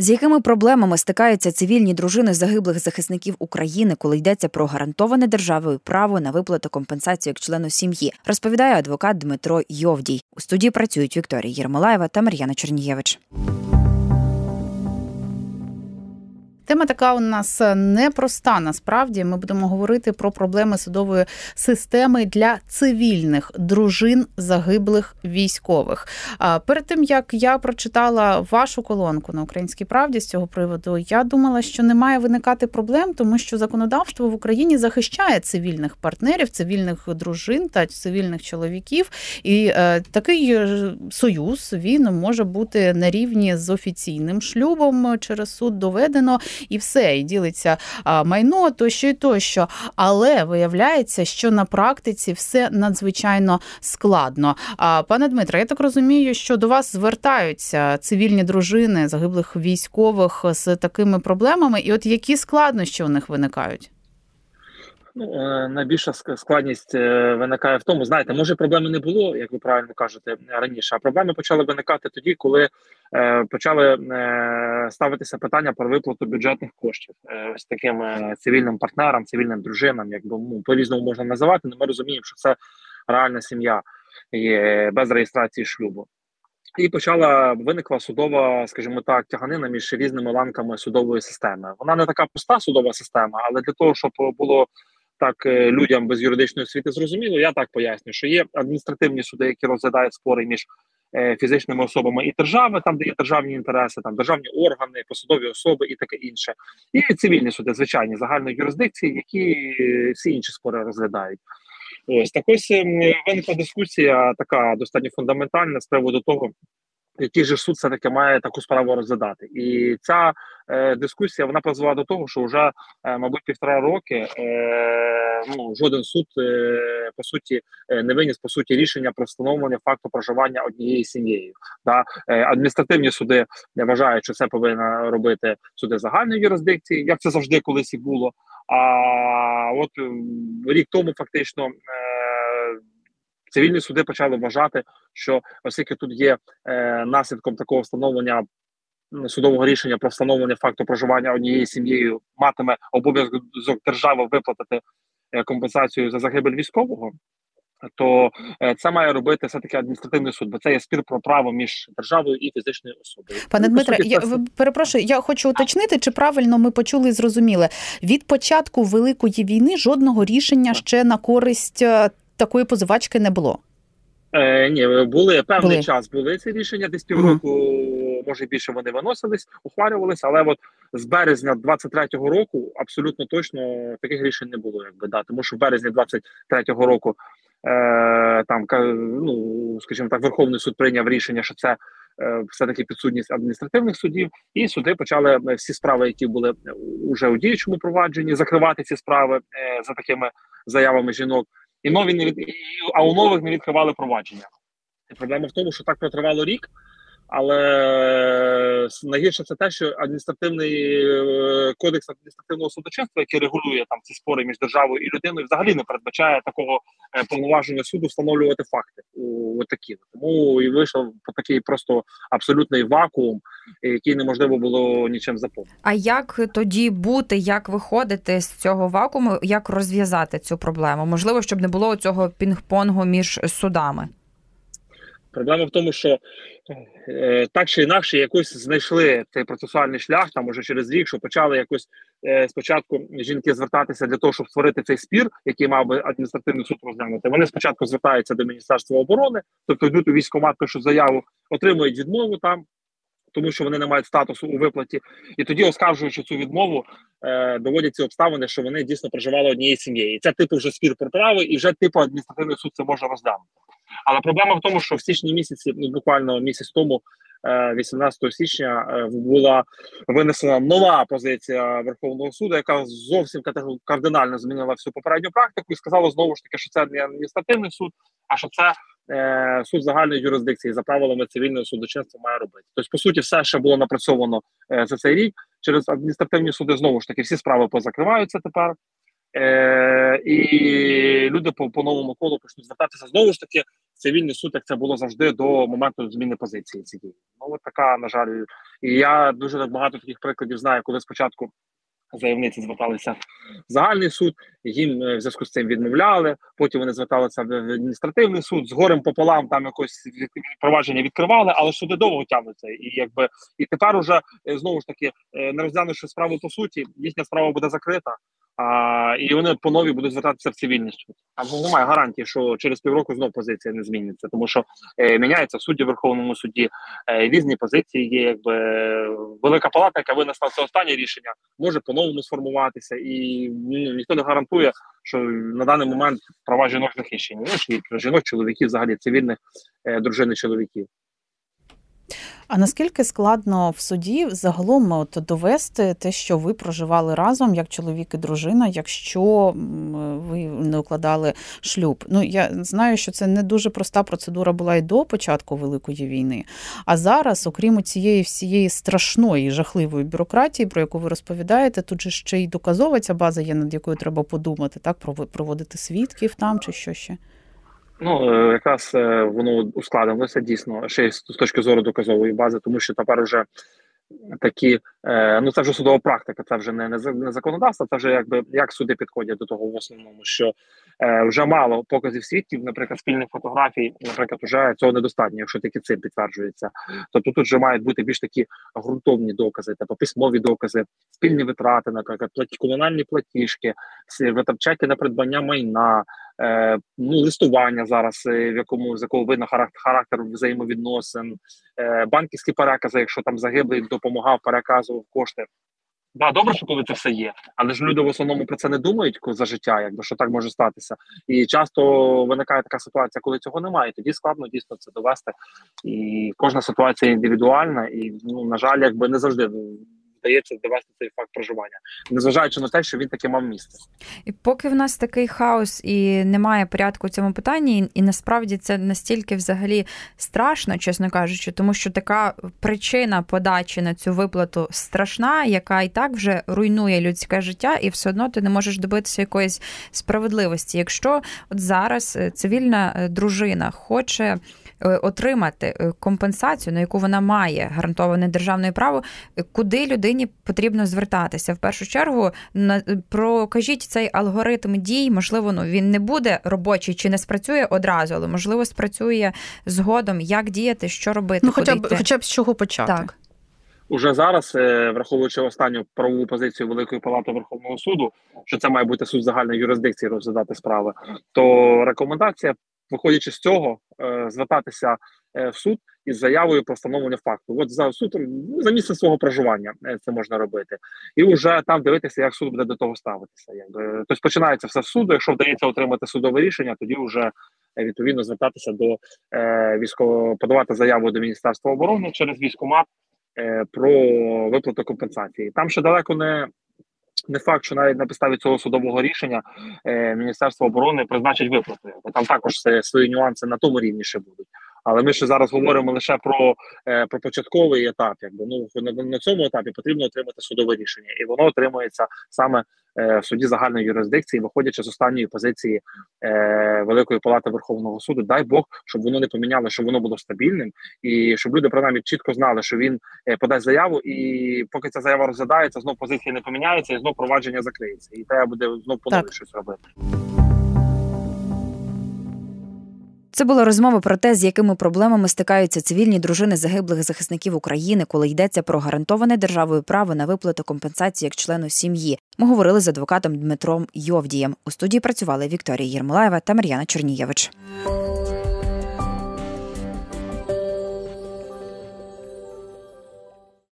З якими проблемами стикаються цивільні дружини загиблих захисників України, коли йдеться про гарантоване державою право на виплату компенсації як члену сім'ї, розповідає адвокат Дмитро Йовдій. У студії працюють Вікторія Єрмолаєва та Мар'яна Чернієвич. Тема така у нас непроста. Насправді ми будемо говорити про проблеми судової системи для цивільних дружин загиблих військових. Перед тим як я прочитала вашу колонку на українській правді з цього приводу, я думала, що не має виникати проблем, тому що законодавство в Україні захищає цивільних партнерів, цивільних дружин та цивільних чоловіків, і е, такий союз він може бути на рівні з офіційним шлюбом через суд доведено і все, і ділиться майно тощо і тощо. Але виявляється, що на практиці все надзвичайно складно. Пане Дмитре, я так розумію, що до вас звертаються цивільні дружини загиблих військових з такими проблемами, і от які складнощі у них виникають? Ну, е, найбільша складність е, виникає в тому, знаєте, може проблеми не було, як ви правильно кажете раніше. А проблеми почали виникати тоді, коли почали е, ставитися питання про виплату бюджетних коштів е, ось таким е, цивільним партнерам, цивільним дружинам, якби ну, по різному можна називати. але Ми розуміємо, що це реальна сім'я є без реєстрації шлюбу. І почала виникла судова, скажімо так, тяганина між різними ланками судової системи. Вона не така пуста судова система, але для того, щоб було так е, людям без юридичної освіти зрозуміло, я так поясню, що є адміністративні суди, які розглядають спори між е, фізичними особами і держави, там де є державні інтереси, там державні органи, посадові особи і таке інше, і цивільні суди, звичайні загальної юрисдикції, які е, всі інші спори розглядають. Ось так ось ем, виникла дискусія, така достатньо фундаментальна з приводу того який же суд все таки має таку справу розглядати, і ця е, дискусія вона призвела до того, що вже е, мабуть півтора роки е, ну жоден суд е, по суті е, не виніс по суті рішення про встановлення факту проживання однією сім'єю. Да? Е, адміністративні суди вважають, що це повинна робити суди загальної юрисдикції, як це завжди колись і було. А от рік тому фактично. Е, Цивільні суди почали вважати, що оскільки тут є е, наслідком такого встановлення судового рішення про встановлення факту проживання однією сім'єю, матиме обов'язок держави виплатити е, компенсацію за загибель військового. То е, це має робити все таки адміністративний суд, бо це є спір про право між державою і фізичною особою. Пане Дмитре, я перепрошую. Я хочу уточнити, чи правильно ми почули і зрозуміли від початку великої війни жодного рішення ще на користь е, такої позивачки не було. Е, Ні, були певний були. час. Були ці рішення, десь півроку, uh-huh. може більше вони виносились, ухвалювалися, але от з березня 23-го року абсолютно точно таких рішень не було, якби да, тому що в березні 23-го року е, там ну скажімо так, Верховний суд прийняв рішення, що це е, все таки підсудність адміністративних судів, і суди почали е, всі справи, які були вже у діючому провадженні, закривати ці справи е, за такими заявами жінок і нові не від... а у нових не відкривали провадження. І проблема в тому, що так протривало рік, але найгірше це те, що адміністративний е, кодекс адміністративного судочинства, який регулює там ці спори між державою і людиною, взагалі не передбачає такого е, повноваження суду встановлювати факти у такі. Тому і вийшов такий просто абсолютний вакуум, який неможливо було нічим заповнити. А як тоді бути, як виходити з цього вакууму, як розв'язати цю проблему? Можливо, щоб не було цього пінг-понгу між судами. Проблема в тому, що е, так чи інакше якось знайшли цей процесуальний шлях, там уже через рік, що почали якось е, спочатку жінки звертатися для того, щоб створити цей спір, який мав би адміністративний суд розглянути. Вони спочатку звертаються до Міністерства оборони, тобто йдуть у військкомат, пишуть заяву, отримують відмову там. Тому що вони не мають статусу у виплаті, і тоді, оскаржуючи цю відмову, е, доводять ці обставини, що вони дійсно проживали однією сім'єю. Це типу вже спір про право, і вже типу адміністративний суд це може розглянути. Але проблема в тому, що в січні місяці, ну буквально місяць тому, 18 е, січня, е, була винесена нова позиція Верховного суду, яка зовсім кардинально змінила всю попередню практику, і сказала знову ж таки, що це не адміністративний суд, а що це е, суд загальної юрисдикції за правилами цивільного судочинства має робити. Тобто, по суті, все ще було напрацьовано за цей рік через адміністративні суди. Знову ж таки, всі справи позакриваються тепер. І люди по по новому колу почнуть звертатися знову ж таки. Цивільний суд, як це було завжди до моменту зміни позиції цієї. Ну от така, на жаль, і я дуже багато таких прикладів знаю, коли спочатку заявниці зверталися в загальний суд, їм е, в зв'язку з цим відмовляли. Потім вони зверталися в адміністративний суд з горем пополам. Там якось провадження відкривали, але суди довго тягнуться. І якби і тепер уже е, знову ж таки не розглянувши справу по суті, їхня справа буде закрита. А, І вони по нові будуть звертатися в цивільний суд. Там немає гарантії, що через півроку знов позиція не зміниться, тому що е, міняється судді в Верховному суді, е, різні позиції є. Якби велика палата, яка винесла це останнє рішення, може по-новому сформуватися, і ну, ніхто не гарантує, що на даний момент права жінок захищені. Ну, жінок, чоловіків, взагалі цивільних е, дружини чоловіків. А наскільки складно в суді загалом от довести те, що ви проживали разом як чоловік і дружина, якщо ви не укладали шлюб? Ну я знаю, що це не дуже проста процедура була і до початку великої війни. А зараз, окрім цієї всієї страшної жахливої бюрократії, про яку ви розповідаєте, тут же ще й доказова ця база є, над якою треба подумати, так проводити свідків там чи що ще. Ну е, якраз е, воно ускладнилося дійсно ще з точки зору доказової бази, тому що тепер вже такі, е, ну це вже судова практика, це вже не не законодавство, це вже якби як суди підходять до того в основному, що вже мало показів свідків, наприклад, спільних фотографій, наприклад, вже цього недостатньо, якщо тільки цим підтверджується. Тобто тут вже мають бути більш такі ґрунтовні докази, тобто письмові докази, спільні витрати, наприклад, комунальні платіжки, витрачати на придбання майна. Е, ну, листування зараз, е, в якому з якого видно характер взаємовідносин, е, банківські перекази, якщо там загиблий допомагав, переказував кошти. Да, добре, що коли це все є, але ж люди в основному про це не думають за життя, якби що так може статися. І часто виникає така ситуація, коли цього немає. Тоді складно дійсно це довести. І кожна ситуація індивідуальна, і ну на жаль, якби не завжди вдається довести цей факт проживання, незважаючи на те, що він таки мав місце. І поки в нас такий хаос і немає порядку у цьому питанні, і насправді це настільки взагалі страшно, чесно кажучи, тому що така причина подачі на цю виплату страшна, яка і так вже руйнує людське життя, і все одно ти не можеш добитися якоїсь справедливості. Якщо от зараз е, цивільна е, дружина хоче. Е, отримати е, компенсацію, на яку вона має гарантоване державне право, е, куди людині потрібно звертатися. В першу чергу прокажіть цей алгоритм дій. Можливо, ну він не буде робочий чи не спрацює одразу, але можливо спрацює згодом, як діяти, що робити. Ну, хоча б хоча б з чого почати. Так. Уже зараз, враховуючи останню правову позицію Великої Палати Верховного суду, що це має бути суд загальної юрисдикції розглядати справи, то рекомендація виходячи з цього, е, звертатися е, в суд із заявою про встановлення факту. От за суд ну, за місце свого проживання е, це можна робити, і вже там дивитися, як суд буде до того ставитися. Якби тобто починається все з суду. Якщо вдається отримати судове рішення, тоді вже відповідно звертатися до е, військово подавати заяву до міністерства оборони через військомат про виплату компенсації. Там ще далеко не не факт, що навіть на підставі цього судового рішення е, Міністерство оборони призначить виплати, бо там також свої нюанси на тому рівні ще будуть. Але ми ще зараз говоримо лише про е, про початковий етап. Якби ну на, на цьому етапі потрібно отримати судове рішення, і воно отримується саме в суді загальної юрисдикції, виходячи з останньої позиції е, Великої палати Верховного суду. Дай Бог, щоб воно не поміняло, щоб воно було стабільним, і щоб люди принаймні чітко знали, що він е, подасть заяву, і поки ця заява розглядається, знов позиція не поміняється, і знов провадження закриється, і треба буде знов поновити щось робити. Це була розмова про те, з якими проблемами стикаються цивільні дружини загиблих захисників України, коли йдеться про гарантоване державою право на виплату компенсації як члену сім'ї. Ми говорили з адвокатом Дмитром Йовдієм. У студії працювали Вікторія Єрмолаєва та Мар'яна Чернієвич.